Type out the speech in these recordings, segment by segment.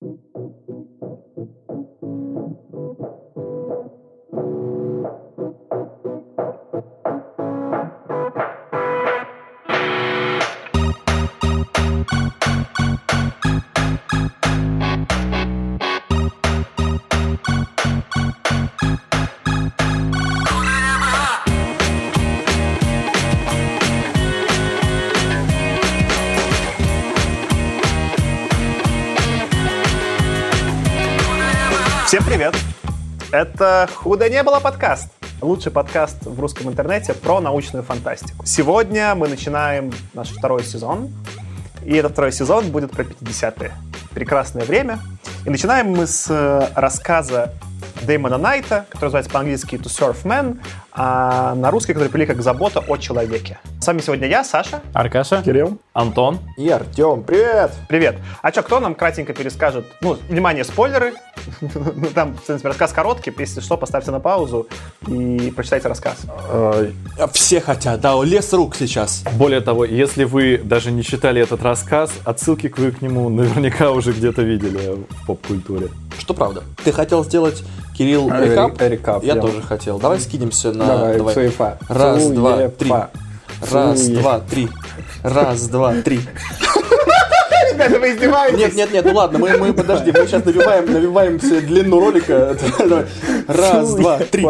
Thank you. Это «Худо не было» подкаст. Лучший подкаст в русском интернете про научную фантастику. Сегодня мы начинаем наш второй сезон. И этот второй сезон будет про 50-е. Прекрасное время. И начинаем мы с э, рассказа Дэймона Найта, который называется по-английски «To Surf Man», а на русский, который перевели как «Забота о человеке». С вами сегодня я, Саша. Аркаша. Кирилл. Антон. И Артем. Привет! Привет. А что, кто нам кратенько перескажет? Ну, внимание, спойлеры. Ну, Там, в принципе, рассказ короткий. Если что, поставьте на паузу и прочитайте рассказ. Э, Все хотят, да, лес рук сейчас. Более того, если вы даже не читали этот рассказ, отсылки к вы к нему наверняка уже где-то видели в поп-культуре. Что правда? Ты хотел сделать, Кирилл, рекап? ре- рекап, Я тоже хотел. Давай скинемся на... Давай. Раз, два, три. Раз, два, три. Раз, два, три. Ребята, вы издеваетесь? Нет, нет, нет, ну ладно, мы, мы подожди, мы сейчас набиваем, набиваем себе длину ролика. Раз, два, три.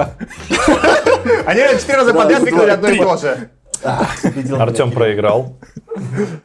Они четыре раза Раз, подряд выкнули одно и то же. Артем проиграл.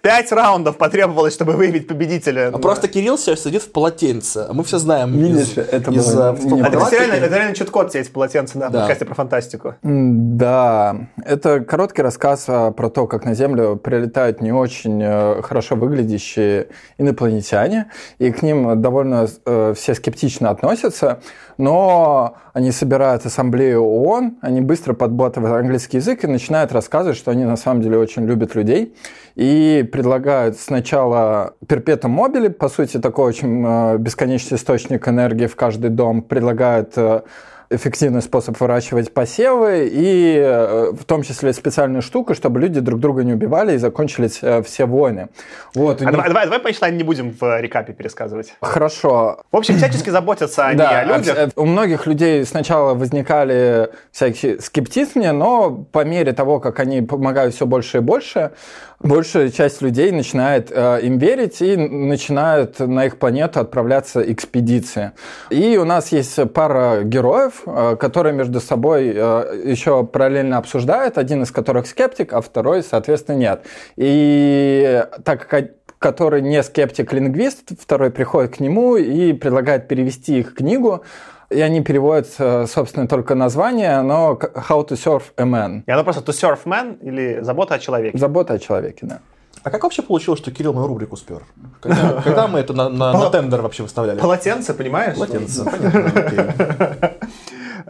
Пять раундов потребовалось, чтобы выявить победителя. А просто Кирилл сейчас сидит в полотенце, мы все знаем. Видишь, из- это было в том Это, реально, чит-код все эти полотенца на Да. подкасте про фантастику. Да, это короткий рассказ а, про то, как на Землю прилетают не очень э, хорошо выглядящие инопланетяне, и к ним довольно э, все скептично относятся, но они собирают ассамблею ООН, они быстро подбатывают английский язык и начинают рассказывать, что они на самом деле очень любят людей, и предлагают сначала перпетум мобили, по сути, такой очень э, бесконечный источник энергии в каждый дом, предлагают э, эффективный способ выращивать посевы и э, в том числе специальную штуку, чтобы люди друг друга не убивали и закончились э, все войны. Вот, А них- давай, давай, давай панчлайн не будем в э, рекапе пересказывать. Хорошо. В общем, всячески заботятся они Да, о людях. абс- у многих людей сначала возникали всякие скептизмы, но по мере того, как они помогают все больше и больше, большая часть людей начинает э, им верить и начинают на их планету отправляться экспедиции. И у нас есть пара героев, э, которые между собой э, еще параллельно обсуждают, один из которых скептик, а второй, соответственно, нет. И так как который не скептик-лингвист, второй приходит к нему и предлагает перевести их книгу, и они переводят, э, собственно, только название, но «How to Surf a Man». И оно просто to surf man или забота о человеке. Забота о человеке, да. А как вообще получилось, что Кирилл мою рубрику спер? Когда, когда мы это на, на- на тендер вообще выставляли? Полотенце, понимаешь? Полотенце. Понятно, окей. Э,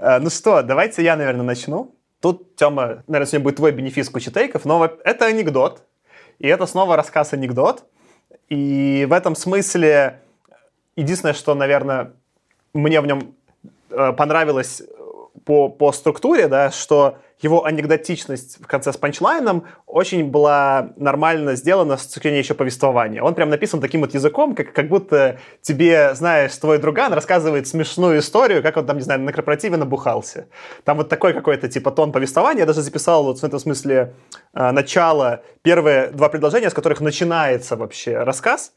Ну что, давайте я, наверное, начну. Тут, Тёма, наверное, сегодня будет твой бенефис кучи тейков, но это анекдот. И это снова рассказ-анекдот. И в этом смысле единственное, что, наверное, мне в нем э, понравилось по, по структуре, да, что его анекдотичность в конце с панчлайном очень была нормально сделана с точки зрения еще повествования. Он прям написан таким вот языком, как, как будто тебе, знаешь, твой друган рассказывает смешную историю, как он там, не знаю, на корпоративе набухался. Там вот такой какой-то типа тон повествования. Я даже записал вот в этом смысле э, начало, первые два предложения, с которых начинается вообще рассказ.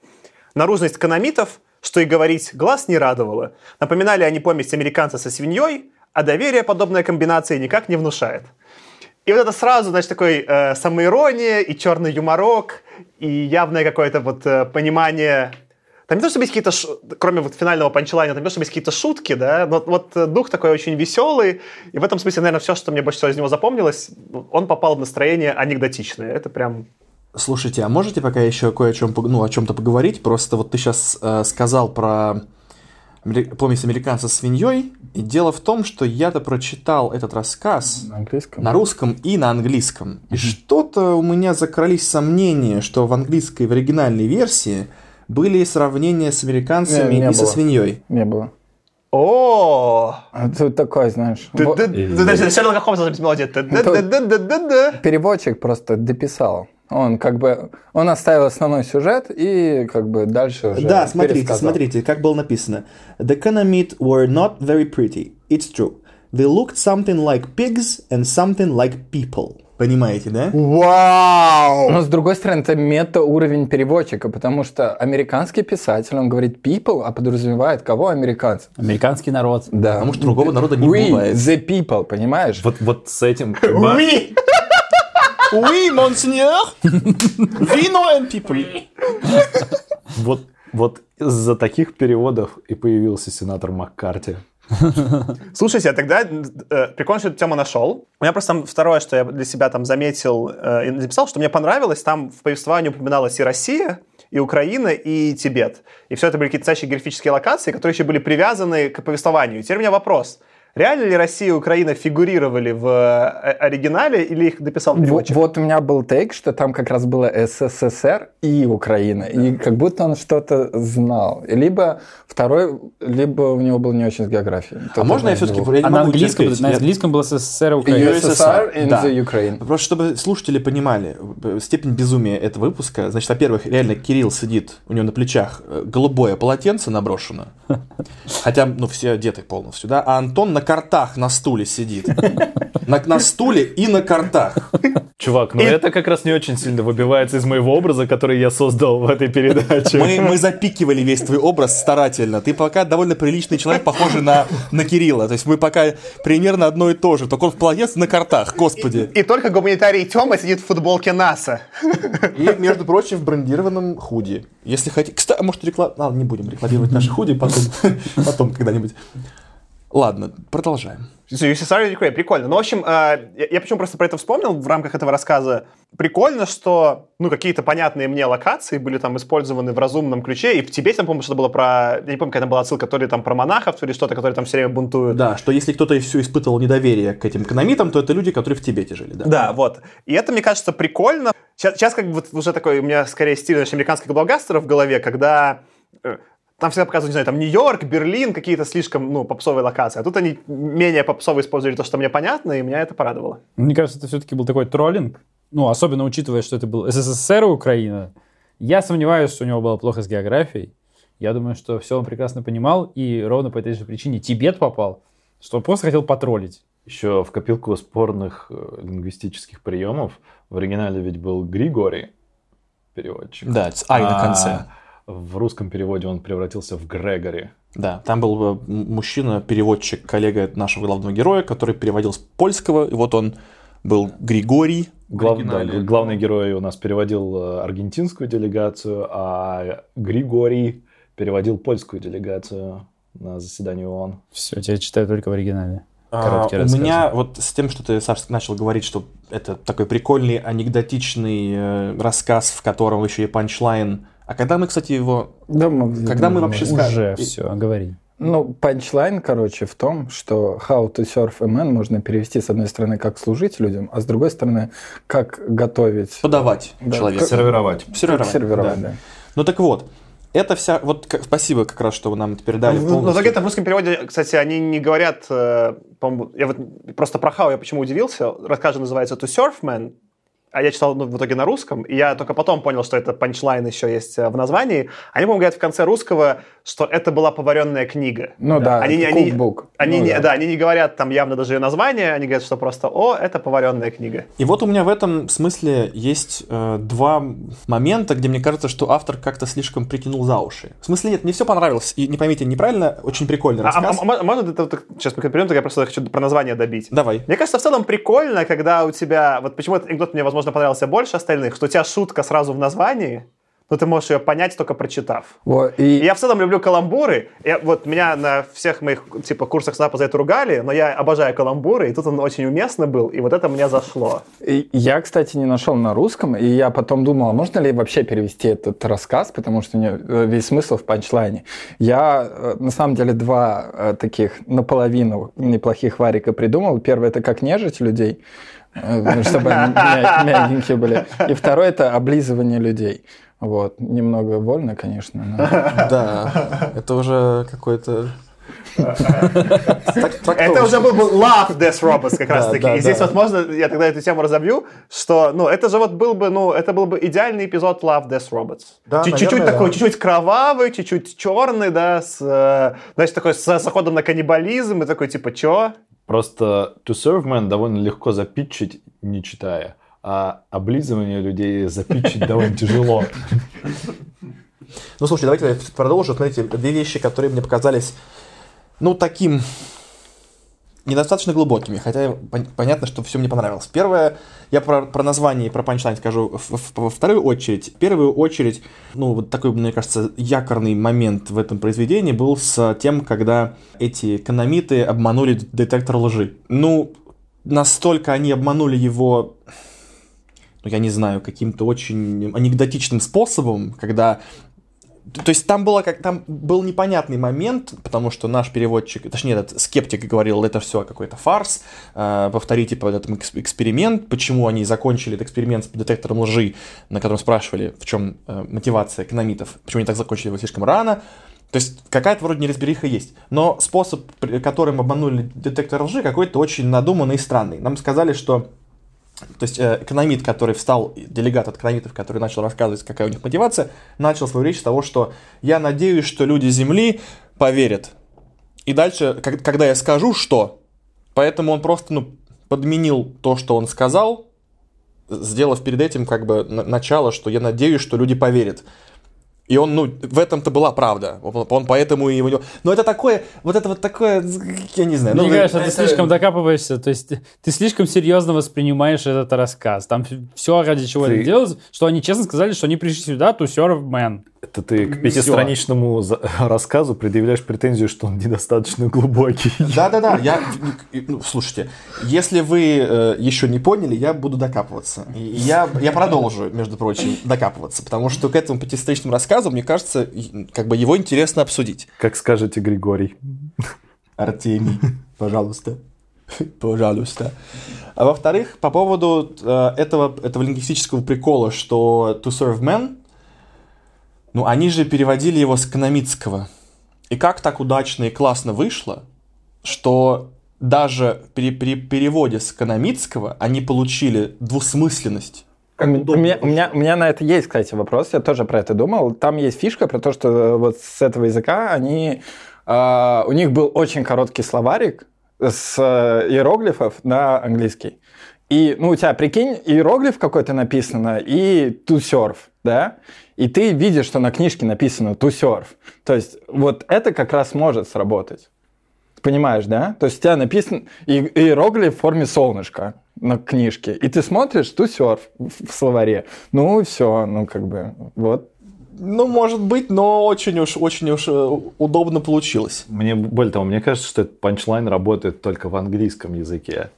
Наружность канамитов, что и говорить, глаз не радовало. Напоминали они помесь американца со свиньей, а доверие подобная комбинация никак не внушает. И вот это сразу, значит, такой э, самоирония и черный юморок, и явное какое-то вот э, понимание... Там не то, чтобы есть какие-то, ш- кроме вот финального панчлайна, там не то, чтобы есть какие-то шутки, да, но вот э, дух такой очень веселый, и в этом смысле, наверное, все, что мне больше всего из него запомнилось, он попал в настроение анекдотичное. Это прям Слушайте, а можете пока еще кое о чем, ну, о чем-то поговорить? Просто вот ты сейчас сказал про помесь американца с свиньей. И дело в том, что я-то прочитал этот рассказ На английском. на русском и на английском. И что-то у меня закрались сомнения, что в английской, в оригинальной версии были сравнения с американцами Не, не и со было. свиньей. Не было. О, А тут такой, знаешь... во- Шерлока Холмса мелодия. Переводчик просто дописал. Он как бы, он оставил основной сюжет и как бы дальше уже Да, смотрите, смотрите, как было написано. The Canamite were not very pretty. It's true. They looked something like pigs and something like people. Понимаете, да? Вау! Но с другой стороны, это мета-уровень переводчика, потому что американский писатель, он говорит people, а подразумевает кого американцев? Американский народ. Да. Потому что другого народа не We, бывает. the people, понимаешь? Вот, вот с этим... Уи! Oui, monseigneur! Vino and people. Вот, вот из-за таких переводов и появился сенатор Маккарти. Слушайте, а тогда э, прикольно, что эту тему нашел. У меня просто там второе, что я для себя там заметил э, и записал, что мне понравилось, там в повествовании упоминалась и Россия, и Украина, и Тибет. И все это были какие-то настоящие географические локации, которые еще были привязаны к повествованию. И теперь у меня вопрос. Реально ли Россия и Украина фигурировали в э, оригинале или их дописал Вот, переводчик? вот у меня был тейк, что там как раз было СССР и Украина, и как будто он что-то знал. Либо второй, либо у него был не очень с географией. А можно я все-таки... Я А на английском, сказать. на английском был СССР и Украина. USSR in Да. the Ukraine. Просто чтобы слушатели понимали э, степень безумия этого выпуска. Значит, во-первых, реально Кирилл сидит, у него на плечах э, голубое полотенце наброшено. Хотя, ну, все одеты полностью, да? А Антон на картах на стуле сидит. На, на стуле и на картах. Чувак, ну это как раз не очень сильно выбивается из моего образа, который я создал в этой передаче. Мы, мы запикивали весь твой образ старательно. Ты пока довольно приличный человек, похожий на, на Кирилла. То есть мы пока примерно одно и то же. Только он в полотенце на картах, господи. И только гуманитарий Тёма сидит в футболке НАСА. И, между прочим, в брендированном худи. Если хотите... Кстати, может, реклам... А, не будем рекламировать наши худи потом, потом когда-нибудь. Ладно, продолжаем. USSR Ukraine, прикольно. Ну, в общем, э, я, я почему просто про это вспомнил в рамках этого рассказа. Прикольно, что, ну, какие-то понятные мне локации были там использованы в разумном ключе, и в Тибете, я помню, что было про, я не помню, какая там была отсылка, то ли там про монахов, то ли что-то, которые там все время бунтуют. Да, что если кто-то все испытывал недоверие к этим канамитам, то это люди, которые в Тибете жили, да. Да, вот. И это, мне кажется, прикольно. Сейчас, сейчас как бы вот уже такой у меня скорее стиль значит, американских блокбастеров в голове, когда э, там всегда показывают, не знаю, там Нью-Йорк, Берлин, какие-то слишком, ну, попсовые локации. А тут они менее попсово использовали то, что мне понятно, и меня это порадовало. Мне кажется, это все-таки был такой троллинг. Ну, особенно учитывая, что это был СССР и Украина. Я сомневаюсь, что у него было плохо с географией. Я думаю, что все он прекрасно понимал, и ровно по этой же причине Тибет попал, что он просто хотел потроллить. Еще в копилку спорных э, лингвистических приемов в оригинале ведь был Григорий, переводчик. Да, с «ай» на конце. В русском переводе он превратился в Грегори. Да, там был э, мужчина, переводчик, коллега нашего главного героя, который переводил с польского, и вот он был Григорий. Глав- да, главный герой у нас переводил э, аргентинскую делегацию, а Григорий переводил польскую делегацию на заседание ООН. Все, я читаю только в оригинале. А, Короткие у рассказы. меня вот с тем, что ты, Саш, начал говорить, что это такой прикольный анекдотичный э, рассказ, в котором еще и панчлайн. А когда мы, кстати, его... Да, мы- Когда мы вообще скажем? Уже И- все, говори. Ну, панчлайн, короче, в том, что how to serve a man можно перевести с одной стороны как служить людям, а с другой стороны как готовить, Подавать Да, человека. как- Сервировать. как Сервировать. сервировать. да. да. Ну так вот, это вся... Вот к- спасибо как раз, что вы нам теперь дали Ну, Но полностью. это в русском переводе, кстати, они не говорят, э, я вот просто про Хау я почему удивился. Рассказ же называется To Surf Man, а я читал ну, в итоге на русском, и я только потом понял, что это панчлайн еще есть э, в названии. Они, по-моему, говорят в конце русского, что это была поваренная книга. Ну да, Они, не- это они, cookbook. они Ну не, да. да, они не говорят там явно даже ее название, они говорят, что просто, о, это поваренная книга. И вот у меня в этом смысле есть э, два момента, где мне кажется, что автор как-то слишком притянул за уши. В смысле нет, мне все понравилось. И не поймите неправильно, очень прикольный А, а- рассказ. а- а можно это, вот сейчас мы перейдем, я просто хочу про название добить. Давай. Мне кажется, в целом прикольно, когда у тебя... Вот почему этот анекдот мне, возможно, понравился больше остальных, что у тебя шутка сразу в названии, но ты можешь ее понять, только прочитав. Вот, И и, я в целом люблю каламбуры. Я, вот меня на всех моих типа курсах снапа за это ругали, но я обожаю каламбуры, и тут он очень уместно был, и вот это мне зашло. и я, кстати, не нашел на русском, и я потом думал, а можно ли вообще перевести этот рассказ, потому что у него весь смысл в панчлайне. Я, э, на самом деле, два э, таких наполовину неплохих варика придумал. Первый — это как нежить людей, чтобы они мя- мягенькие были. И второй — это облизывание людей. Вот. Немного больно, конечно, но... Да, это уже какой-то Это уже был бы Love Death Robots как раз таки. И здесь вот можно, я тогда эту тему разобью, что, ну, это же вот был бы, ну, это был бы идеальный эпизод Love Death Robots. Чуть-чуть такой, чуть-чуть кровавый, чуть-чуть черный, да, с, э, знаешь, такой с заходом на каннибализм, и такой, типа, чё? Просто To Serve Man довольно легко запитчить, не читая. А облизывание людей запитчить довольно тяжело. Ну, слушай, давайте я продолжу. Смотрите, две вещи, которые мне показались, ну, таким недостаточно глубокими, хотя пон- понятно, что все мне понравилось. Первое, я про, про название и про панчлайн скажу во вторую очередь. В первую очередь, ну, вот такой, мне кажется, якорный момент в этом произведении был с тем, когда эти экономиты обманули детектор лжи. Ну, настолько они обманули его ну, я не знаю, каким-то очень анекдотичным способом, когда то есть там было как там был непонятный момент, потому что наш переводчик, точнее этот скептик говорил, это все какой-то фарс, э, повторите по этом экс- эксперимент, почему они закончили этот эксперимент с детектором лжи, на котором спрашивали, в чем э, мотивация экономитов, почему они так закончили его слишком рано. То есть какая-то вроде неразбериха есть, но способ, которым обманули детектор лжи, какой-то очень надуманный и странный. Нам сказали, что то есть э, экономит, который встал, делегат от экономитов, который начал рассказывать, какая у них мотивация, начал свою речь с того, что я надеюсь, что люди Земли поверят. И дальше, когда я скажу, что, поэтому он просто ну, подменил то, что он сказал, сделав перед этим как бы на- начало, что я надеюсь, что люди поверят. И он, ну, в этом-то была правда. Он, он поэтому и у него... Но это такое, вот это вот такое, я не знаю. Мне ну, кажется, ты это- слишком докапываешься, то есть ты, ты слишком серьезно воспринимаешь этот рассказ. Там все ради чего Ты- это делалось, что они честно сказали, что они пришли сюда to serve man. Это ты к пятистраничному за- рассказу предъявляешь претензию, что он недостаточно глубокий. Да-да-да, я, ну, слушайте, если вы э, еще не поняли, я буду докапываться. И я, я продолжу, между прочим, докапываться, потому что к этому пятистрочному рассказу, мне кажется, как бы его интересно обсудить. Как скажете, Григорий. Артемий, пожалуйста. Пожалуйста. А во-вторых, по поводу э, этого, этого лингвистического прикола, что to serve men, ну, они же переводили его с экономитского. И как так удачно и классно вышло, что даже при, при переводе с экономитского они получили двусмысленность. У меня, у, меня, у меня на это есть, кстати, вопрос. Я тоже про это думал. Там есть фишка про то, что э, вот с этого языка они... э, у них был очень короткий словарик с э, иероглифов на английский. И, ну, у тебя, прикинь, иероглиф какой-то написано и surf, да? И ты видишь, что на книжке написано to surf. То есть вот это как раз может сработать. Понимаешь, да? То есть у тебя написан и- иероглиф в форме солнышка на книжке, и ты смотришь to surf в словаре. Ну, все, ну, как бы, вот. Ну, может быть, но очень уж, очень уж э, удобно получилось. Мне, более того, мне кажется, что этот панчлайн работает только в английском языке.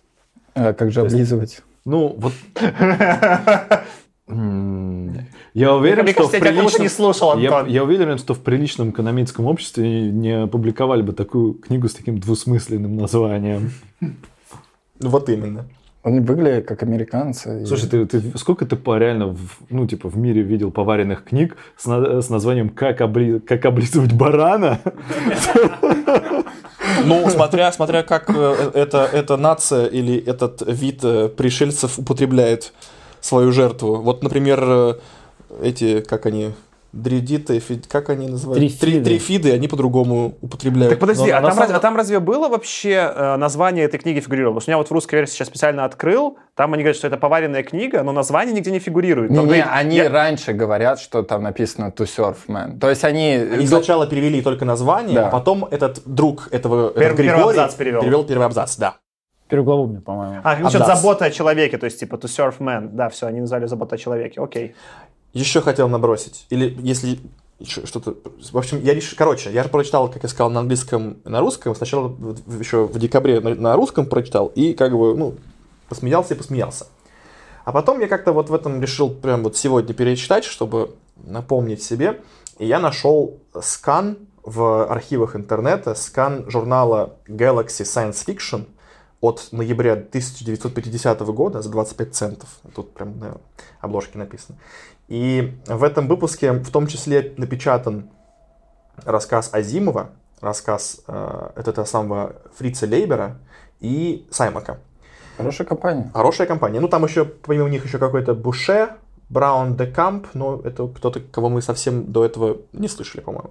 А как же облизывать? Ну, вот... Я уверен, Мне что кажется, в я приличном... не слушал, Я, Антон. я уверен, что в приличном экономическом обществе не опубликовали бы такую книгу с таким двусмысленным названием. Вот именно. Они выглядят как американцы. и- Слушай, ты, ты- сколько ты по реально, в, ну, типа, в мире видел поваренных книг с, на- с названием «Как, обли- как облизывать барана»? Ну, смотря, смотря как э, эта, эта нация или этот вид э, пришельцев употребляет свою жертву. Вот, например, э, эти, как они, дредиты, фи- как они называют? Трифиды. Три- трифиды, они по-другому употребляют. Так подожди, Но а там, самом- разве, а там разве было вообще э, название этой книги фигурировало? Потому что у меня вот в русской версии сейчас специально открыл, там они говорят, что это поваренная книга, но название нигде не фигурирует. Не, Там не, говорит, они я- раньше говорят, что там написано to surf, man. То есть они... Они до- сначала перевели только название, Да. а потом этот друг этого этот Первый- первый Григорий перевел первый абзац, да. Первую главу мне, по-моему. А, насчет Абзац. забота о человеке, то есть типа to surf man. Да, все, они назвали забота о человеке. Окей. Еще хотел набросить. Или если что-то... В общем, я решил... Короче, я же прочитал, как я сказал, на английском и на русском. Сначала еще в декабре на, на русском прочитал. И как бы, ну, посмеялся и посмеялся. А потом я как-то вот в этом решил прям вот сегодня перечитать, чтобы напомнить себе. И я нашел скан в архивах интернета, скан журнала Galaxy Science Fiction от ноября 1950 года за 25 центов. Тут прям на обложке написано. И в этом выпуске в том числе напечатан рассказ Азимова рассказ э, это этого самого Фрица Лейбера и Саймака. Хорошая компания. Хорошая компания. Ну, там еще, помимо них, еще какой-то Буше, Браун де Камп, но это кто-то, кого мы совсем до этого не слышали, по-моему.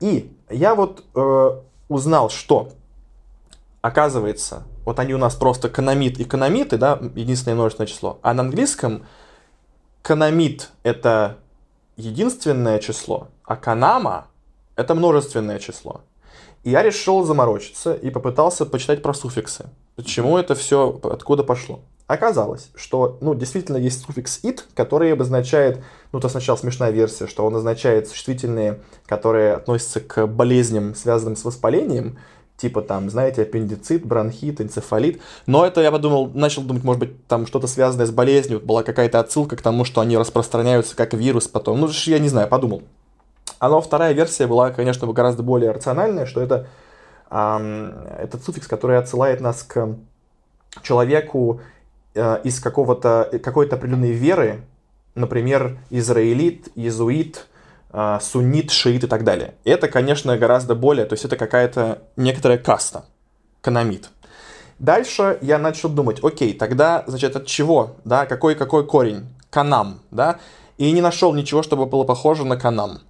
И я вот э, узнал, что, оказывается, вот они у нас просто каномит и каномиты, да, единственное множественное число, а на английском каномит это единственное число, а канама это множественное число. И я решил заморочиться и попытался почитать про суффиксы. Почему это все, откуда пошло. Оказалось, что, ну, действительно есть суффикс it, который обозначает, ну, то сначала смешная версия, что он означает существительные, которые относятся к болезням, связанным с воспалением, типа там, знаете, аппендицит, бронхит, энцефалит. Но это я подумал, начал думать, может быть, там что-то связанное с болезнью, была какая-то отсылка к тому, что они распространяются как вирус потом. Ну, я не знаю, подумал. А но вторая версия была, конечно, гораздо более рациональная, что это эм, этот суффикс, который отсылает нас к человеку э, из какого-то, какой-то определенной веры, например, израилит, иезуит, э, суннит, шиит и так далее. Это, конечно, гораздо более, то есть это какая-то некоторая каста, канамит. Дальше я начал думать, окей, тогда, значит, от чего, да, какой, какой корень? Канам, да, и не нашел ничего, чтобы было похоже на канам.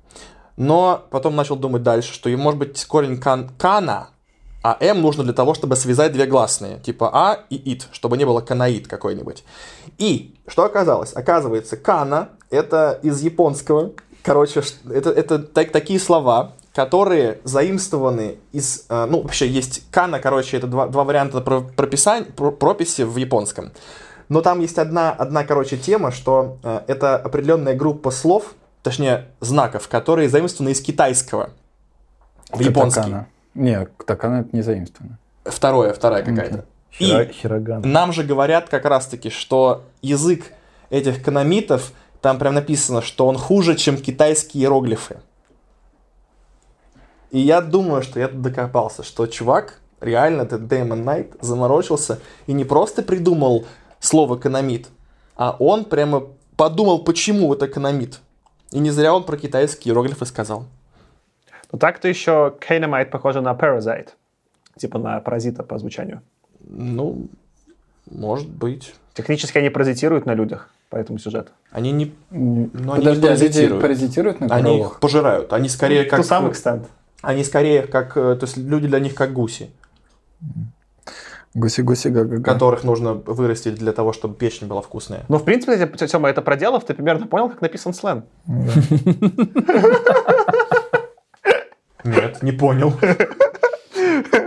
Но потом начал думать дальше, что, может быть, корень кан, кана, а М нужно для того, чтобы связать две гласные, типа А и ит, чтобы не было канаит какой-нибудь. И что оказалось? Оказывается, кана — это из японского. Короче, это, это так, такие слова, которые заимствованы из... Э, ну, вообще есть кана, короче, это два, два варианта прописания, прописи в японском. Но там есть одна, одна короче, тема, что э, это определенная группа слов, точнее, знаков, которые заимствованы из китайского в японский. Катакана. Не, катакана это не заимствовано. Второе, вторая какая-то. Хира, И хироган. нам же говорят как раз-таки, что язык этих канонитов, там прям написано, что он хуже, чем китайские иероглифы. И я думаю, что я тут докопался, что чувак, реально, этот Дэймон Найт, заморочился и не просто придумал слово каномит, а он прямо подумал, почему это каномит. И не зря он про китайские иероглифы сказал. Ну так-то еще Кейномайт похоже на Parasite. Типа на паразита по звучанию. Ну, может быть. Технически они паразитируют на людях по этому сюжету. Они не, но они не Подожди, а люди паразитируют. паразитируют на Они коровах? их пожирают. Они скорее как... To some extent. Они скорее как... э, То есть люди для них как гуси, Гуси-гуси, га-га-га. которых нужно вырастить для того, чтобы печень была вкусная. Ну, в принципе, если, Тёма, это проделав, ты примерно понял, как написан сленг. Нет, не понял.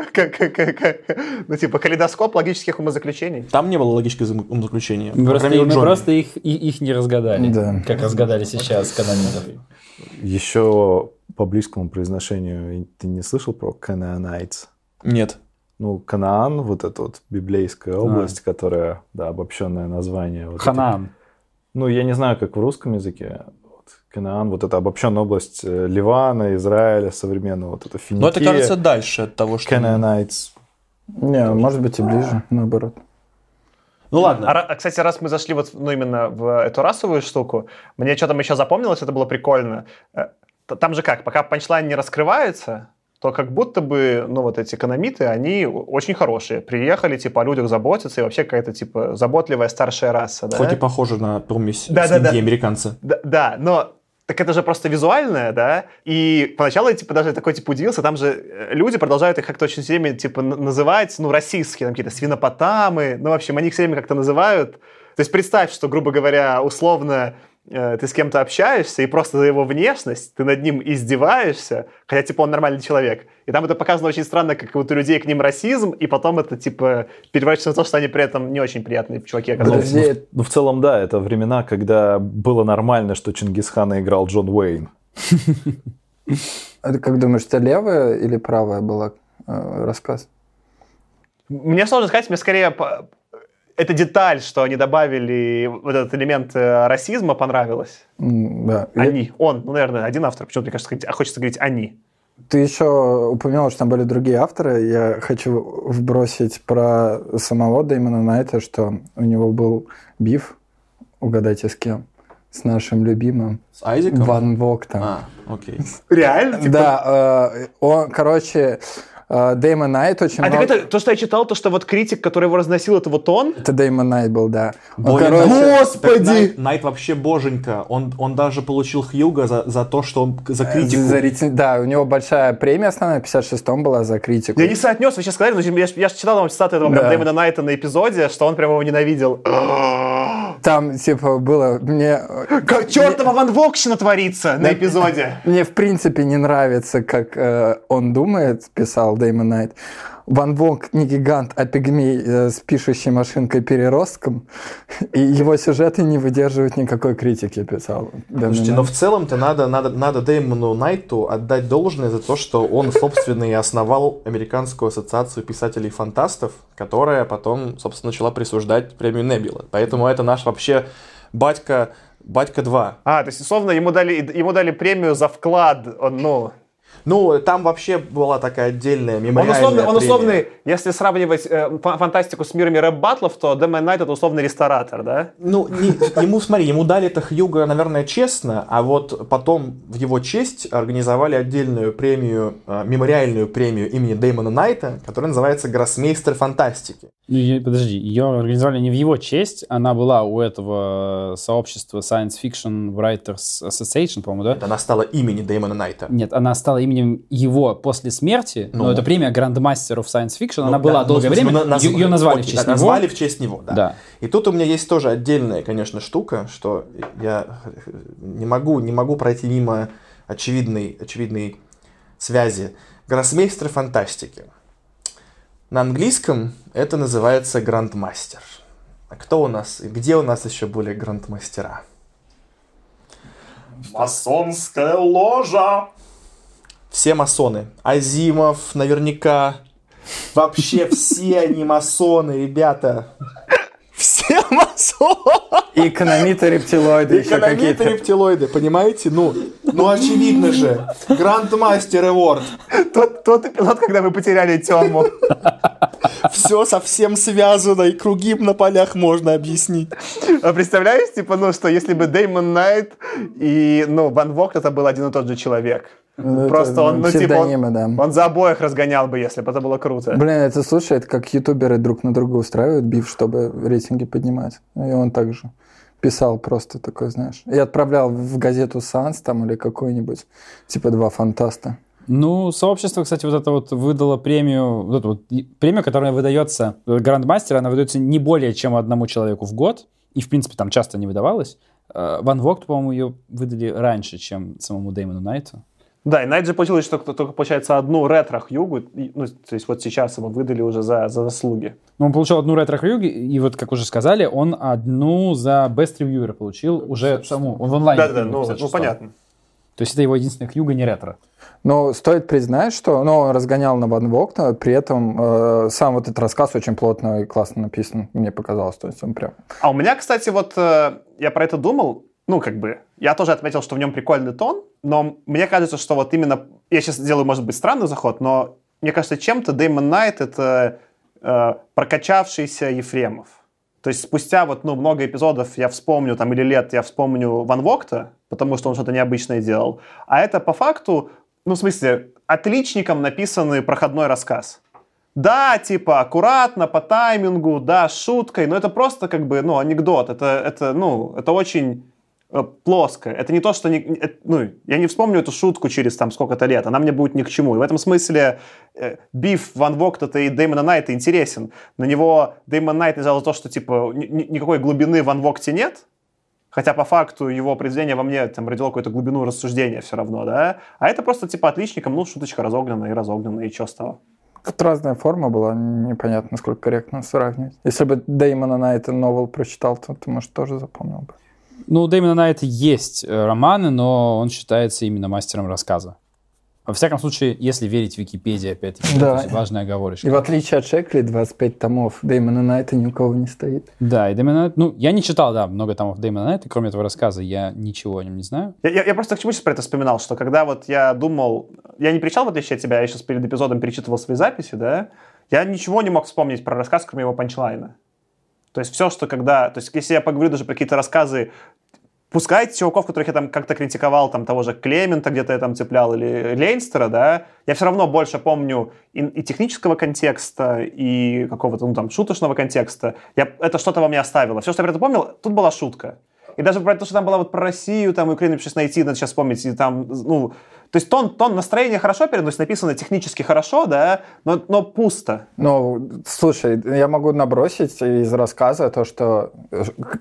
Как, как- как- ну, типа, калейдоскоп логических умозаключений. Там не было логического зам- умозаключения. Мы просто, мы просто их, и- их не разгадали, Да. как разгадали сейчас канонитов. Еще по близкому произношению ты не слышал про Canaanites? Нет. Ну, Канаан, вот эта вот библейская область, которая, да, обобщенное название. вот этих- Ханаан. ну, я не знаю, как в русском языке. Канаан, вот эта обобщенная область э, Ливана, Израиля, современного, вот это Финикия. Но это кажется дальше от того, что... Canaanites. Не, может быть и ближе, наоборот. Ну ладно. А, а, кстати, раз мы зашли вот, ну, именно в эту расовую штуку, мне что там еще запомнилось, это было прикольно. Э, Там же как, пока панчлайн не раскрывается, то как будто бы, ну, вот эти экономиты, они очень хорошие. Приехали, типа, о людях заботятся, и вообще какая-то, типа, заботливая старшая раса, да? Хоть и похоже на помесь Да, да, свиньи да. американца. Да, да, но так это же просто визуальное, да? И поначалу я, типа, даже такой, типа, удивился, там же э, люди продолжают их как-то очень все время, типа, называть, ну, российские, там, какие-то свинопотамы, ну, в общем, они их все время как-то называют. То есть представь, что, грубо говоря, условно, ты с кем-то общаешься, и просто за его внешность ты над ним издеваешься, хотя, типа, он нормальный человек. И там это показано очень странно, как вот у людей к ним расизм, и потом это, типа, переворачивается на то, что они при этом не очень приятные чуваки оказались. Подожди, Ну, в целом, да, это времена, когда было нормально, что Чингисхана играл Джон Уэйн. это как думаешь, это левая или правая была э, рассказ? Мне сложно сказать, мне скорее эта деталь, что они добавили вот этот элемент э, расизма, понравилась. Да. Они, он, ну, наверное, один автор. Почему мне кажется, сказать- а хочется говорить они. Ты еще упомянул, что там были другие авторы. Я хочу вбросить про самого Дэймона Найта, что у него был beef, угадайте с кем, с нашим любимым С Айзеком? Ван Вогтом. А, окей. Реально? Типа, Да, э, он, короче, Дэймон Найт очень А так много... это, то, что я читал, то, что вот критик, который его разносил, это вот он? Это Дэймон Найт был, да. Он, Блин, короче, Так Найт, Найт вообще боженька. Он, он даже получил Хьюго за, за то, что он за критику. за рети- Да, у него большая премия основная, в 56-м была за критику. Я не соотнес, вы сейчас сказали, но я, я же читал вам цитату этого Да. Дэймона Найта на эпизоде, что он прямо его ненавидел. Там, типа, было... Мне, Как чертова Ван Вокщина творится на эпизоде. мне в принципе не нравится, как э, он думает, писал Дэймон Найт. Ван Вок не гигант, а пигмей э, с пишущей машинкой переростком. И его сюжеты не выдерживают никакой критики, писал Слушайте, но в целом-то надо, надо, надо Дэймону Найту отдать должное за то, что он, собственно, и основал Американскую ассоциацию писателей-фантастов, которая потом, собственно, начала присуждать премию Небила. Поэтому это наш вообще батька, батька 2. А, то есть, условно, ему дали, ему дали премию за вклад. Ну, Ну, там вообще была такая отдельная он мемориальная условный, он условный, если сравнивать э, фа- фантастику с мирами рэп-баттлов, то Дэймон Найт это условный ресторатор, да? Ну, не- ему, смотри, ему дали это Хьюга, наверное, честно, а вот потом в его честь организовали отдельную премию, э, мемориальную премию имени Дэймона Найта, которая называется «Гроссмейстер фантастики». Ну, подожди, ее организовали не в его честь, она была у этого сообщества Science Fiction Writers Association, по-моему, да? Это она стала имени Дэймона Найта. Нет, она стала именем его после смерти, но Ну. это премия Грандмастеров Science Fiction, она Ну, была да, ну, долгое в время, мы наз- ее назвали в окей, честь да, него. Назвали в честь него, да. Да. И тут у меня есть тоже отдельная, конечно, штука, что я не могу, не могу пройти мимо очевидной, очевидной связи. Гроссмейстер фантастики. На английском это называется грандмастер. А кто у нас, где у нас еще были грандмастера? Масонская ложа. Все масоны. Азимов наверняка. Вообще все они масоны, ребята. Все масоны. Экономиты рептилоиды еще Экономиты какие-то. рептилоиды, понимаете? Ну, ну очевидно же. Грандмастер Эворд. Тот, тот эпизод, когда мы потеряли Тему. Все совсем связано, и круги на полях можно объяснить. А Представляешь, типа, ну, что если бы Дэймон Найт и, ну, Ван Вогт это был один и тот же человек. Ну, Просто он, ну, типа, он, да. он за обоих разгонял бы, если бы это было круто. Блин, это слушай, это как ютуберы друг на друга устраивают биф, чтобы рейтинги поднимать. И он также писал просто такой, знаешь. И отправлял в газету Санс там или какую-нибудь, типа два фантаста. Ну, сообщество, кстати, вот это вот выдало премию, вот эту вот премию, которая выдается, Грандмастер, она выдается не более чем одному человеку в год, и, в принципе, там часто не выдавалась. Э, Ван Вогт, по-моему, ее выдали раньше, чем самому Дэймону Найту. Да, и Найт же получилось, что только, получается, одну ретро-хьюгу, ну, то есть вот сейчас ему выдали уже за, за заслуги. Ну, он получил одну ретро хьюги и вот, как уже сказали, он одну за Best Reviewer получил уже саму, он в онлайне. Да-да-да, ну, ну, понятно. То есть это его единственная хьюга не ретро. Но стоит признать, что ну, он разгонял на Ван Вогта, при этом э, сам вот этот рассказ очень плотно и классно написан, мне показалось. То есть он прям... А у меня, кстати, вот э, я про это думал, ну, как бы, я тоже отметил, что в нем прикольный тон, но мне кажется, что вот именно, я сейчас делаю, может быть, странный заход, но мне кажется, чем-то Дэймон Найт это э, прокачавшийся Ефремов. То есть спустя вот, ну, много эпизодов я вспомню, там, или лет я вспомню Ван Вогта, потому что он что-то необычное делал. А это по факту, ну, в смысле, отличником написанный проходной рассказ. Да, типа, аккуратно, по таймингу, да, с шуткой, но это просто как бы, ну, анекдот. Это, это ну, это очень э, плоско. Это не то, что... Не, э, ну, я не вспомню эту шутку через там сколько-то лет. Она мне будет ни к чему. И в этом смысле э, биф Ван Вогта и Дэймона Найта интересен. На него Дэймон Найт за то, что, типа, ни- ни- никакой глубины в Ван Вогте нет, Хотя по факту его произведение во мне там родило какую-то глубину рассуждения все равно, да? А это просто типа отличником, ну, шуточка разогнанная и разогнанная, и что с того? Тут разная форма была, непонятно, насколько корректно сравнивать. Если бы Дэймона Найта новел прочитал, то ты, может, тоже запомнил бы. Ну, у Дэймона Найта есть э, романы, но он считается именно мастером рассказа. Во всяком случае, если верить Википедии, опять-таки, Да. это очень важная оговорочка. И в отличие от Шекли, 25 томов Дэймона Найта ни у кого не стоит. Да, и Дэймон Найт, ну, я не читал, да, много томов Дэймона Найта, кроме этого рассказа, я ничего о нем не знаю. Я, я- я просто к чему сейчас про это вспоминал, что когда вот я думал, я не причал, в отличие от тебя, я сейчас перед эпизодом перечитывал свои записи, да, я ничего не мог вспомнить про рассказ, кроме его панчлайна. То есть все, что когда... То есть если я поговорю даже про какие-то рассказы пускай чуваков, которых я там как-то критиковал, там того же Клемента где-то я там цеплял, или Лейнстера, да, я все равно больше помню и, и технического контекста, и какого-то, ну, там, шуточного контекста. Я, это что-то во мне оставило. Все, что я про это помнил, тут была шутка. И даже про то, что там было вот про Россию, там, Украину сейчас найти, надо сейчас вспомнить, и там, ну, то есть тон, тон настроения хорошо переносит, написано технически хорошо, да, но, но пусто. Ну, слушай, я могу набросить из рассказа то, что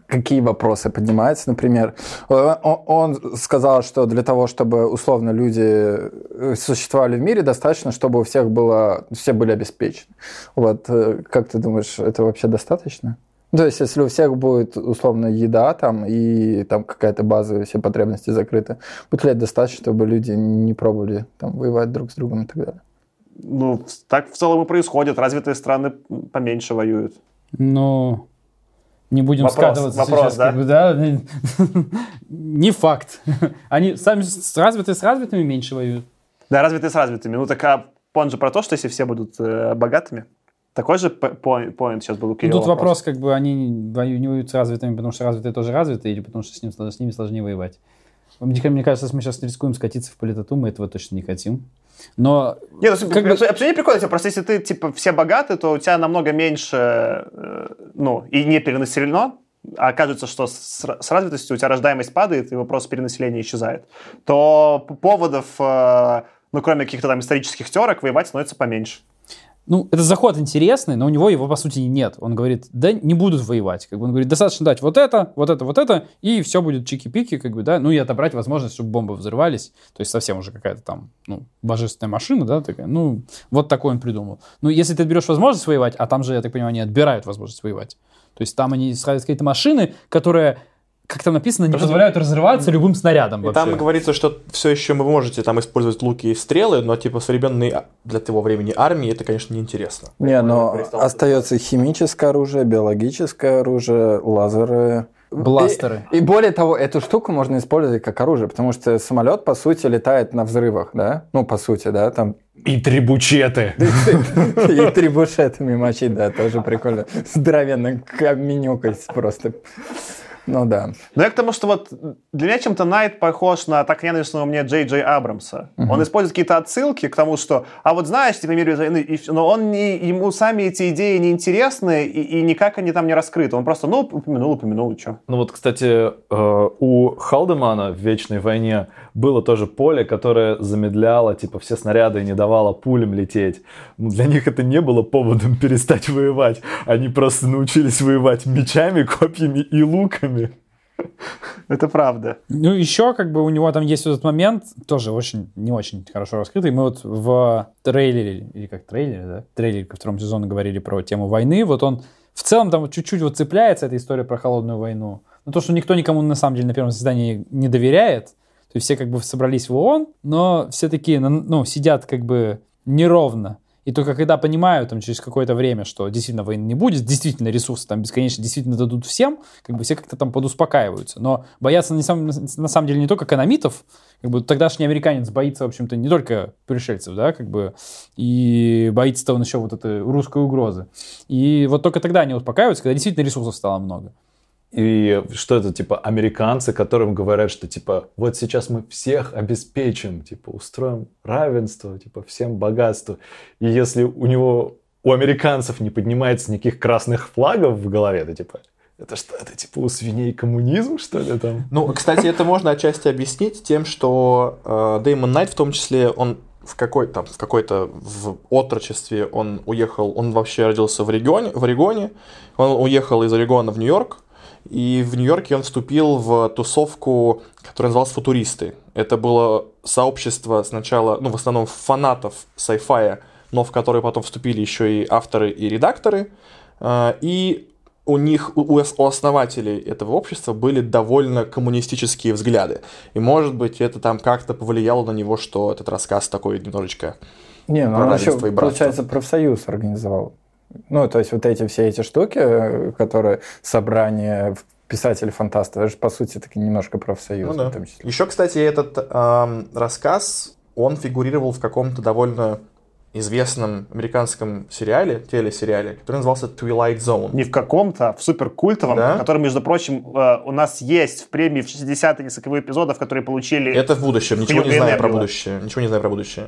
какие вопросы поднимаются. Например, он, он сказал, что для того, чтобы условно люди существовали в мире, достаточно, чтобы у всех было, все были обеспечены. Вот, э, как ты думаешь, это вообще достаточно? То есть, если у всех будет, условно, еда там и там какая-то базовые все потребности закрыты, будет ли это достаточно, чтобы люди не пробовали там воевать друг с другом и так далее? Ну, так в целом и происходит. Развитые страны поменьше воюют. Ну, не будем вопрос, скатываться вопрос, сейчас. Да? Как бы, да? Не факт. Они сами с развитые с развитыми меньше воюют. Да, развитые с развитыми. Ну, так а он же про то, что если все будут э, богатыми, такой же поинт сейчас был у Кирилла. Ну, тут вопрос, как бы они не воюют с развитыми, потому что развитые тоже развитые, или потому что с, ним, с ними сложнее воевать. Мне, мне кажется, мы сейчас рискуем скатиться в политоту, мы этого точно не хотим. Но... Нет, ну, как бы... абсолютно не прикольно, просто если ты, типа, все богаты, то у тебя намного меньше, э, ну, и не перенаселено, а кажется, что с, с развитостью у тебя рождаемость падает, и вопрос перенаселения исчезает, то поводов, э, ну, кроме каких-то там исторических терок, воевать становится поменьше ну, это заход интересный, но у него его, по сути, нет. Он говорит, да не будут воевать. Как бы он говорит, достаточно дать вот это, вот это, вот это, и все будет чики-пики, как бы, да, ну и отобрать возможность, чтобы бомбы взрывались. То есть совсем уже какая-то там, ну, божественная машина, да, такая. Ну, вот такой он придумал. Ну, если ты берешь возможность воевать, а там же, я так понимаю, они отбирают возможность воевать. То есть там они ставят какие-то машины, которые как там написано, не позволяют разрываться любым снарядом. И вообще. там говорится, что все еще вы можете там использовать луки и стрелы, но типа современной для того времени армии это, конечно, неинтересно. Не, но остается химическое оружие, биологическое оружие, лазеры. Бластеры. И, и более того, эту штуку можно использовать как оружие, потому что самолет, по сути, летает на взрывах, да? Ну, по сути, да, там... И трибучеты. И трибушетами мочить, да, тоже прикольно. Здоровенно каменюкать просто. Ну да. Но я к тому, что вот для меня чем-то Найт похож на так ненавистного мне Джей Джей Абрамса. Угу. Он использует какие-то отсылки к тому, что, а вот знаешь, типа, мир войны, но он не, ему сами эти идеи не интересны, и, и никак они там не раскрыты. Он просто, ну, упомянул, упомянул, и что. Ну вот, кстати, э, у Халдемана в «Вечной войне» было тоже поле, которое замедляло, типа, все снаряды и не давало пулям лететь. Но для них это не было поводом перестать воевать. Они просто научились воевать мечами, копьями и луками. Это правда. Ну, еще как бы у него там есть этот момент, тоже очень, не очень хорошо раскрытый. Мы вот в трейлере, или как трейлере, да? Трейлере ко второму сезону говорили про тему войны. Вот он в целом там чуть-чуть вот цепляется эта история про холодную войну. Но то, что никто никому на самом деле на первом заседании не доверяет, то есть все как бы собрались в ООН, но все такие, ну, сидят как бы неровно. И только когда понимают там, через какое-то время, что действительно войны не будет, действительно ресурсы там бесконечно действительно дадут всем, как бы все как-то там подуспокаиваются. Но боятся на самом, на самом деле не только экономитов, как бы тогдашний американец боится, в общем-то, не только пришельцев, да, как бы, и боится-то он еще вот этой русской угрозы. И вот только тогда они успокаиваются, когда действительно ресурсов стало много. И что это, типа, американцы, которым говорят, что, типа, вот сейчас мы всех обеспечим, типа, устроим равенство, типа, всем богатство. И если у него, у американцев не поднимается никаких красных флагов в голове, то, типа, это что, это типа у свиней коммунизм, что ли, там? Ну, кстати, это можно отчасти объяснить тем, что э, Дэймон Найт, в том числе, он в какой-то в какой-то в отрочестве он уехал, он вообще родился в регионе, в Орегоне, он уехал из Орегона в Нью-Йорк, и в Нью-Йорке он вступил в тусовку, которая называлась «Футуристы». Это было сообщество сначала, ну, в основном фанатов sci-fi, но в которое потом вступили еще и авторы и редакторы. А, и у них, у, у основателей этого общества были довольно коммунистические взгляды. И, может быть, это там как-то повлияло на него, что этот рассказ такой немножечко Не, ну он еще, получается, профсоюз организовал. Ну, то есть вот эти все эти штуки, э, которые собрание писателей фантастов, это же по сути таки немножко профсоюз. Ну, да. Еще, кстати, этот э, рассказ, он фигурировал в каком-то довольно известном американском сериале, телесериале, который назывался Twilight Zone. Не в каком-то, а в суперкультовом, Да? который, между прочим, э, у нас есть в премии в 60-е несколько эпизодов, которые получили... Это в будущем, ничего не знаю про будущее. Ничего не знаю про будущее.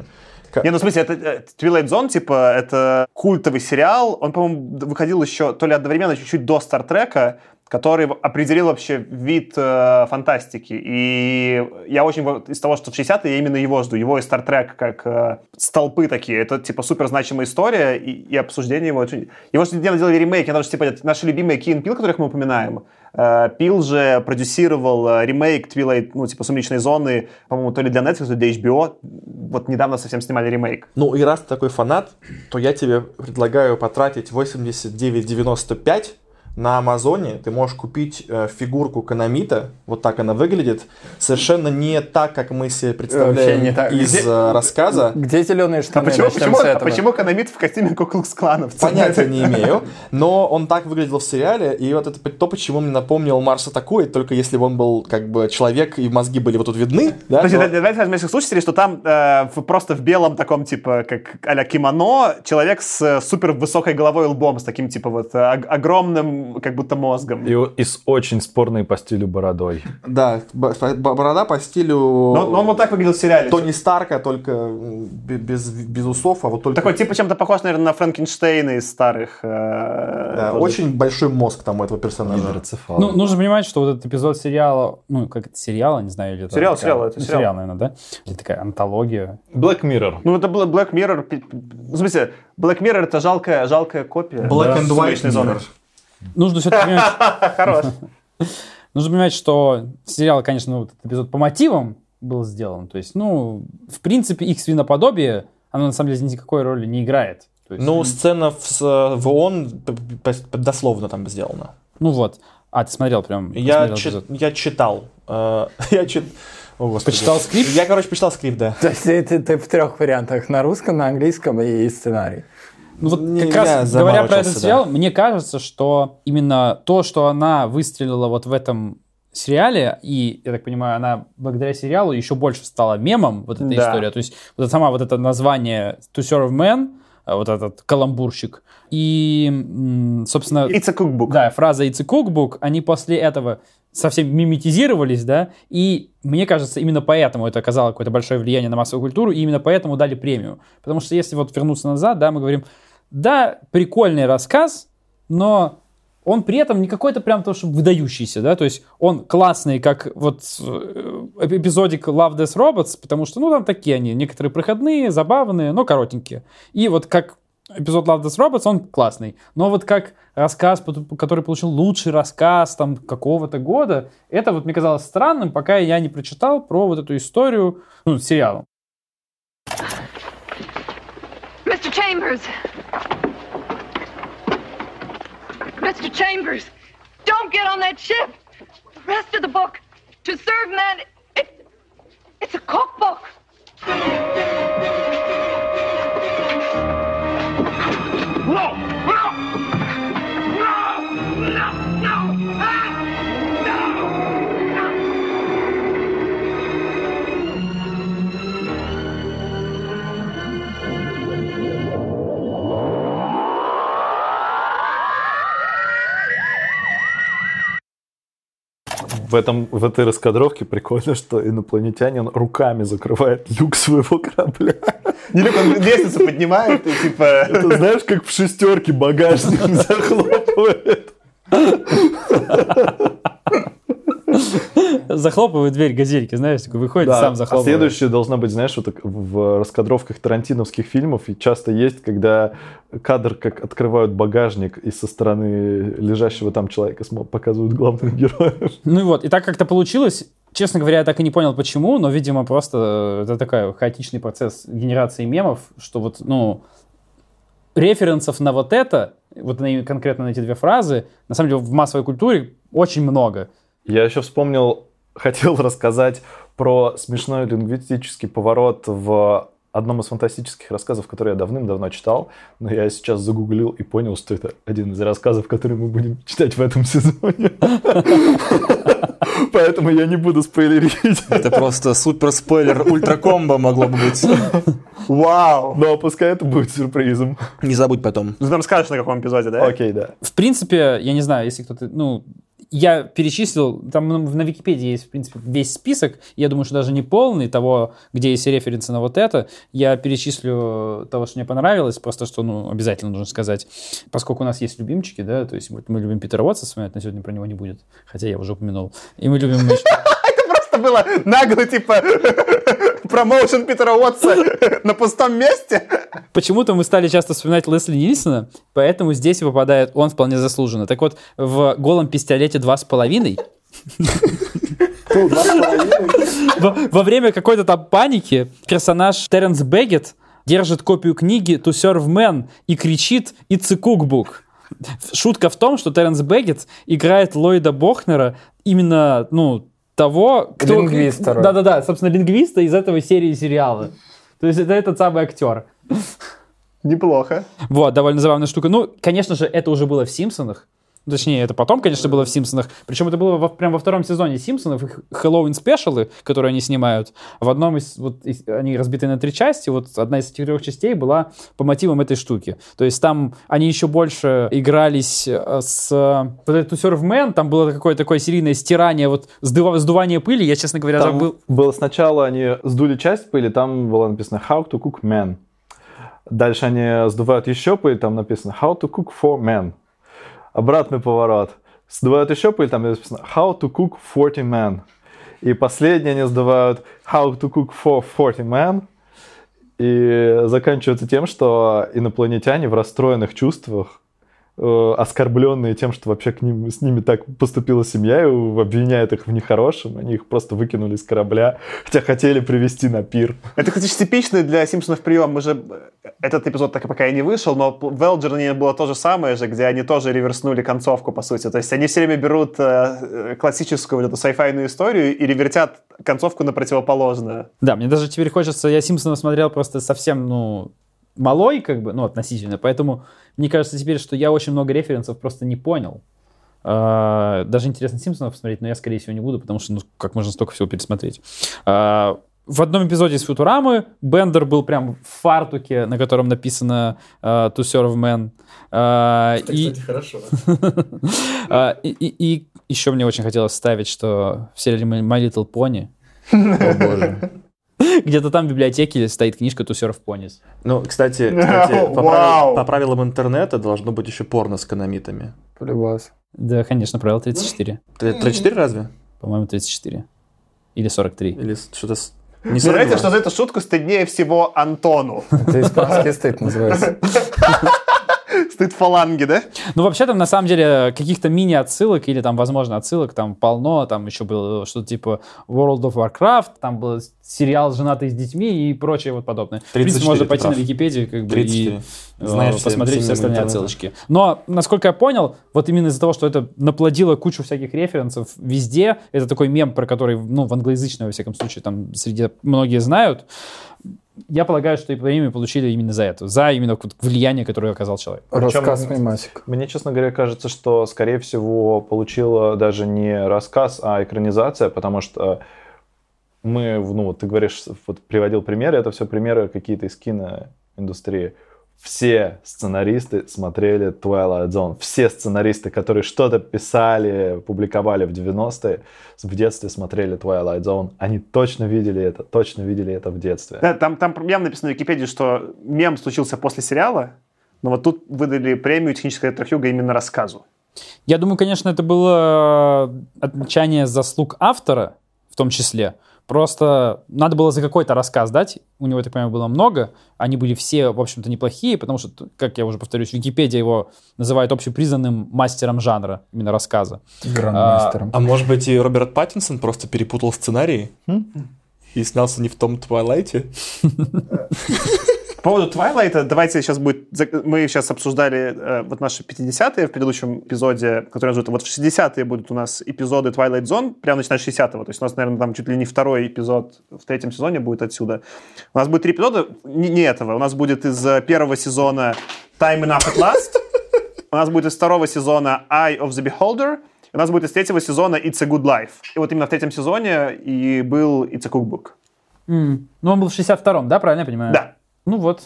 Ка- Не, ну в смысле, это э, Twilight Zone, типа, это культовый сериал. Он, по-моему, выходил еще то ли одновременно, чуть-чуть до Стартрека, который определил вообще вид э, фантастики. И я очень из того, что в 60-е, я именно его жду. Его и Стартрек как э, столпы такие. Это, типа, супер значимая история, и, и обсуждение его очень... Его же недавно делали ремейки, потому что, типа, наши любимые Key Пил, которых мы упоминаем. Э, Пил же продюсировал э, ремейк Twilight, ну, типа, «Сумеречной зоны», по-моему, то ли для Netflix, то ли для HBO. Вот недавно совсем снимали ремейк. Ну и раз ты такой фанат, то я тебе предлагаю потратить 89,95 на Амазоне. Ты можешь купить э, фигурку Канамита, вот так она выглядит, совершенно не так, как мы себе представляем не так. из Где- э, рассказа. Где зеленые штаны? А почему, Начнем почему, с а почему Канамит в костюме Куклукс-кланов? Понятия не имею, но он так выглядел в сериале, и вот это то, почему мне напомнил Марс атакует, только если бы он был как бы человек, и мозги были вот тут видны, да, Подожди, да- давайте возьмем слушателей, что там э, в- просто в белом таком, типа, как а-ля кимоно, человек с э, супер высокой головой и лбом, с таким, типа, вот, э, как будто мозгом. И, и с очень спорной по стилю бородой. да, борода по стилю Но, но он вот так выглядел в сериале. Тони Старка, только без, без усов, а вот только... Такой, типа, чем-то похож, наверное, на Франкенштейна из старых. э, Да, тоже. очень большой мозг там у этого персонажа. Гидроцефал. Ну, нужно понимать, что вот этот эпизод сериала, ну, как это, сериала, не знаю, или это... Сериал, такая- сериал, это ну, сериал. наверное, да? Или такая антология. Black Mirror. Ну, это Black Mirror. В смысле, Black Mirror это жалкая, жалкая копия. Black да, and White «Сумеречной зоны». Нужно все-таки понимать, Хорош. нужно понимать, что сериал, конечно, ну, вот этот эпизод по мотивам был сделан. То есть, ну, в принципе, их свиноподобие, оно на самом деле никакой роли не играет. То есть, Ну, сцена в, в ООН дословно там сделана. ну вот. А, ты смотрел прям? Я, посмотрел чи- эпизод. я читал. э, я чит... О, господи. Почитал скрипт? Я, короче, почитал скрипт, да. То есть ты- ты в трех вариантах, на русском, на английском и сценарий. Ну вот Не- как раз говоря про этот заморочился, сериал, мне кажется, что именно то, что она выстрелила вот в этом сериале, и, я так понимаю, она благодаря сериалу еще больше стала мемом, вот эта Да. история. То есть вот сама вот это название To Serve Man, э, вот этот каламбурщик, и, собственно... It's a cookbook. Да, фраза «It's a cookbook», они после этого совсем миметизировались, да, и мне кажется, именно поэтому это оказало какое-то большое влияние на массовую культуру, и именно поэтому дали премию. Потому что если вот вернуться назад, да, мы говорим, да, прикольный рассказ, но он при этом не какой-то прям то, что выдающийся, да, то есть он классный, как вот э, эпизодик Love Death Robots, потому что, ну, там такие они, некоторые проходные, забавные, но коротенькие. И вот как эпизод Love Death Robots, он классный. Но вот как рассказ, который получил лучший рассказ там какого-то года, это вот мне казалось странным, пока я не прочитал про вот эту историю, ну, сериала. Chambers! Mr. Chambers! Don't get on that ship! The rest of the book, To Serve Man, it, it's a cookbook! No! В, этом, в этой раскадровке прикольно, что инопланетянин руками закрывает люк своего корабля. Не люк, он лестницу поднимает и типа... Это знаешь, как в шестерке багажник захлопывает. Захлопывает дверь газельки, знаешь, такой выходит, Да, сам а захлопывает. следующее должна быть, знаешь, вот так в раскадровках тарантиновских фильмов часто есть, когда кадр, как открывают багажник и со стороны лежащего там человека показывают главных героев. Ну и вот, и так как-то получилось, честно говоря, я так и не понял, почему, но, видимо, просто это такой хаотичный процесс генерации мемов, что вот, ну, референсов на вот это, вот на, конкретно на эти две фразы, на самом деле в массовой культуре очень много. Я еще вспомнил, хотел рассказать про смешной лингвистический поворот в одном из фантастических рассказов, который я давным-давно читал, но я сейчас загуглил и понял, что это один из рассказов, который мы будем читать в этом сезоне. Поэтому я не буду спойлерить. Это просто супер спойлер ультракомбо могло бы быть. Вау! Но пускай это будет сюрпризом. Не забудь потом. Ну, ты нам скажешь, на каком эпизоде, да? Окей, да. В принципе, я не знаю, если кто-то, ну, я перечислил, там ну, на Википедии есть, в принципе, весь список, я думаю, что даже не полный того, где есть референсы на вот это, я перечислю того, что мне понравилось, просто что, ну, обязательно нужно сказать, поскольку у нас есть любимчики, да, то есть вот мы любим Питера Уотса вспоминать, но сегодня про него не будет, хотя я уже упомянул, и мы любим Это было нагло, типа, промоушен Питера Уотса на пустом месте. Почему-то мы стали часто вспоминать Лесли Нильсона, поэтому здесь выпадает он вполне заслуженно. Так вот, в «Голом пистолете два с половиной» во, время какой-то там паники персонаж Теренс Бэггет держит копию книги «To Serve Man» и кричит «It's a cookbook». Шутка в том, что Теренс Бэггет играет Ллойда Бохнера именно, ну, того, кто... Лингвиста. Да-да-да, собственно, лингвиста из этого серии сериала. То есть это этот самый актер. Неплохо. Вот, довольно забавная штука. Ну, конечно же, это уже было в «Симпсонах». Точнее, это потом, конечно, было в «Симпсонах». Причем это было во, прямо во втором сезоне «Симпсонов», их Хэллоуин спешалы, которые они снимают. В одном из, вот, из- они разбиты на три части, вот одна из этих трех частей была по мотивам этой штуки. То есть там они еще больше игрались э, с... Вот этот «To Serve Man», там было какое-то такое серийное стирание, вот сдува- сдувание пыли, я, честно говоря, Там забыл. было сначала они сдули часть пыли, там было написано How to cook man. Дальше они сдувают еще пыль, там написано How to cook for men. Обратный поворот. Сдувают еще пыль, там написано How to cook 40 men. И последний они сдувают How to cook for 40 men. И заканчивается тем, что инопланетяне в расстроенных чувствах, э, оскорбленные тем, что вообще к ним, с ними так поступила семья, и обвиняют их в нехорошем, они их просто выкинули с корабля, хотя хотели привезти на пир. Это, кстати, типичный для Симпсонов прием. Мы же этот эпизод так и пока и не вышел, но в Элджерне было то же самое же, где они тоже реверснули концовку, по сути. То есть они все время берут э, э, классическую вот эту сайфайную историю и ревертят концовку на противоположную. Да, мне даже теперь хочется, я Симпсонов смотрел просто совсем, ну, малой, как бы, ну, относительно, поэтому мне кажется теперь, что я очень много референсов просто не понял. А, Даже интересно Симпсонов посмотреть, но я, скорее всего, не буду, потому что, ну, как можно столько всего пересмотреть. А, В одном эпизоде из Футурамы Бендер был прям в фартуке, на котором написано а, «To serve man». А, и, хорошо. а, и, и- и еще мне очень хотелось вставить, что в сериале My Little Pony О боже. где-то там в библиотеке стоит книжка «To serve ponies». Ну, кстати, кстати, по, правил- по правилам интернета должно быть еще порно с канамитами. Полюбас. Да, конечно, правило 34. Т- 34 разве? По-моему, 34. Или 43. Или что-то... с- Не 42? что за эту шутку стыднее всего Антону. Это испанский стыд называется. Стыд фаланги, да? Ну, вообще, там, на самом деле, каких-то мини-отсылок, или там, возможно, отсылок там полно. Там еще было что-то типа World of Warcraft, там был сериал «Женатый с детьми» и прочее вот подобное. В принципе, 34, можно пойти прав. на Википедию как бы, 34. и Знаешь все посмотреть все остальные отсылочки. Но, насколько я понял, вот именно из-за того, что это наплодило кучу всяких референсов везде, это такой мем, про который, ну, в англоязычном, во всяком случае, там среди многие знают, я полагаю, что и премию получили именно за это, за именно вот влияние, которое оказал человек. Рассказ мемасик. Мне, честно говоря, кажется, что, скорее всего, получила даже не рассказ, а экранизация, потому что мы, ну, вот ты говоришь, вот приводил примеры, это все примеры какие-то из киноиндустрии. Все сценаристы смотрели Twilight Zone. Все сценаристы, которые что-то писали, публиковали в 90-е, в детстве смотрели Twilight Zone. Они точно видели это, точно видели это в детстве. Да, там, там явно написано в Википедии, что мем случился после сериала, но вот тут выдали премию технического ретро именно рассказу. Я думаю, конечно, это было отмечание заслуг автора, в том числе. Просто надо было за какой-то рассказ дать. У него, так понимаю, было много. Они были все, в общем-то, неплохие, потому что, как я уже повторюсь, Википедия его называет общепризнанным мастером жанра, имименно рассказа. Грандмастером. А может быть и Роберт Паттинсон просто перепутал сценарий? И снялся не в том Твайлайте? По поводу Твайлайта, давайте сейчас будет... Мы сейчас обсуждали э, вот наши 50-е в предыдущем эпизоде, который называют... Вот в 60-е будут у нас эпизоды Twilight Zone, прямо начиная с 60-го. То есть у нас, наверное, там чуть ли не второй эпизод в третьем сезоне будет отсюда. У нас будет три эпизода, не, не этого. У нас будет из э, первого сезона Time Enough at Last. У нас будет из второго сезона Eye of the Beholder. У нас будет из третьего сезона It's a Good Life. И вот именно в третьем сезоне и был It's a Cookbook. М. Ну, он был в 62-м, да, правильно я понимаю? Да. Ну вот,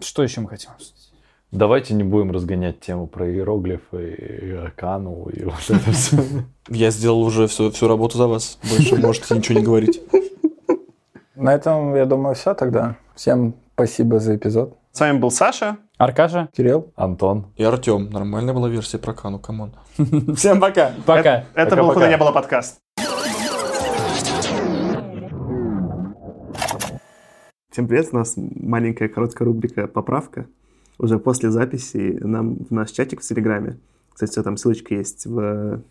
что еще мы хотим обсудить? Давайте не будем разгонять тему про иероглифы и Акану и вот это все. Я сделал уже всю, всю работу за вас. Больше можете ничего не говорить. На этом, я думаю, все тогда. Всем спасибо за эпизод. С вами был Саша. Аркаша, Кирилл. Антон. И Артем. Нормальная была версия про Кану, come on. Всем пока. пока. Это был Пока-пока. «Куда не было» подкаст. Всем привет, у нас маленькая короткая рубрика «Поправка». Уже после записи нам в наш чатик в Телеграме. Кстати, все там ссылочка есть в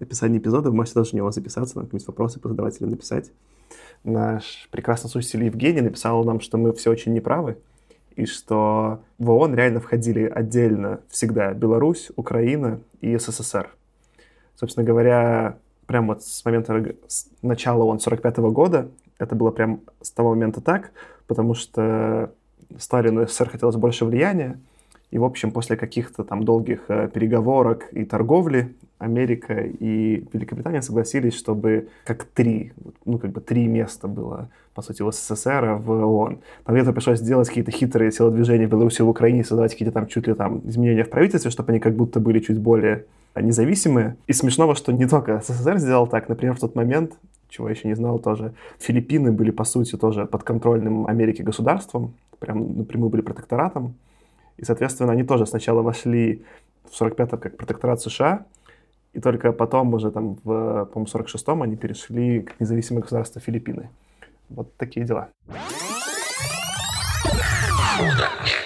описании эпизода. Вы можете даже в него записаться, нам какие-нибудь вопросы позадавать или написать. Наш прекрасный слушатель Евгений написал нам, что мы все очень неправы, и что в ООН реально входили отдельно всегда Беларусь, Украина и СССР. Собственно говоря, прям вот с момента начала ООН 45 года, это было прям с того момента так, потому что Сталину СССР хотелось больше влияния, и, в общем, после каких-то там долгих э, переговорок и торговли Америка и Великобритания согласились, чтобы как три, ну, как бы три места было, по сути, у СССР в ООН. Там где-то пришлось сделать какие-то хитрые телодвижения в Беларуси в Украине, создавать какие-то там чуть ли там изменения в правительстве, чтобы они как будто были чуть более а, независимые. И смешного, что не только СССР сделал так, например, в тот момент, чего я еще не знал тоже, Филиппины были, по сути, тоже подконтрольным Америке государством, прям напрямую были протекторатом. И, соответственно, они тоже сначала вошли в 45-м как протекторат США, и только потом уже там в, по-моему, 46-м они перешли к независимое государство Филиппины. Вот такие дела. Куда не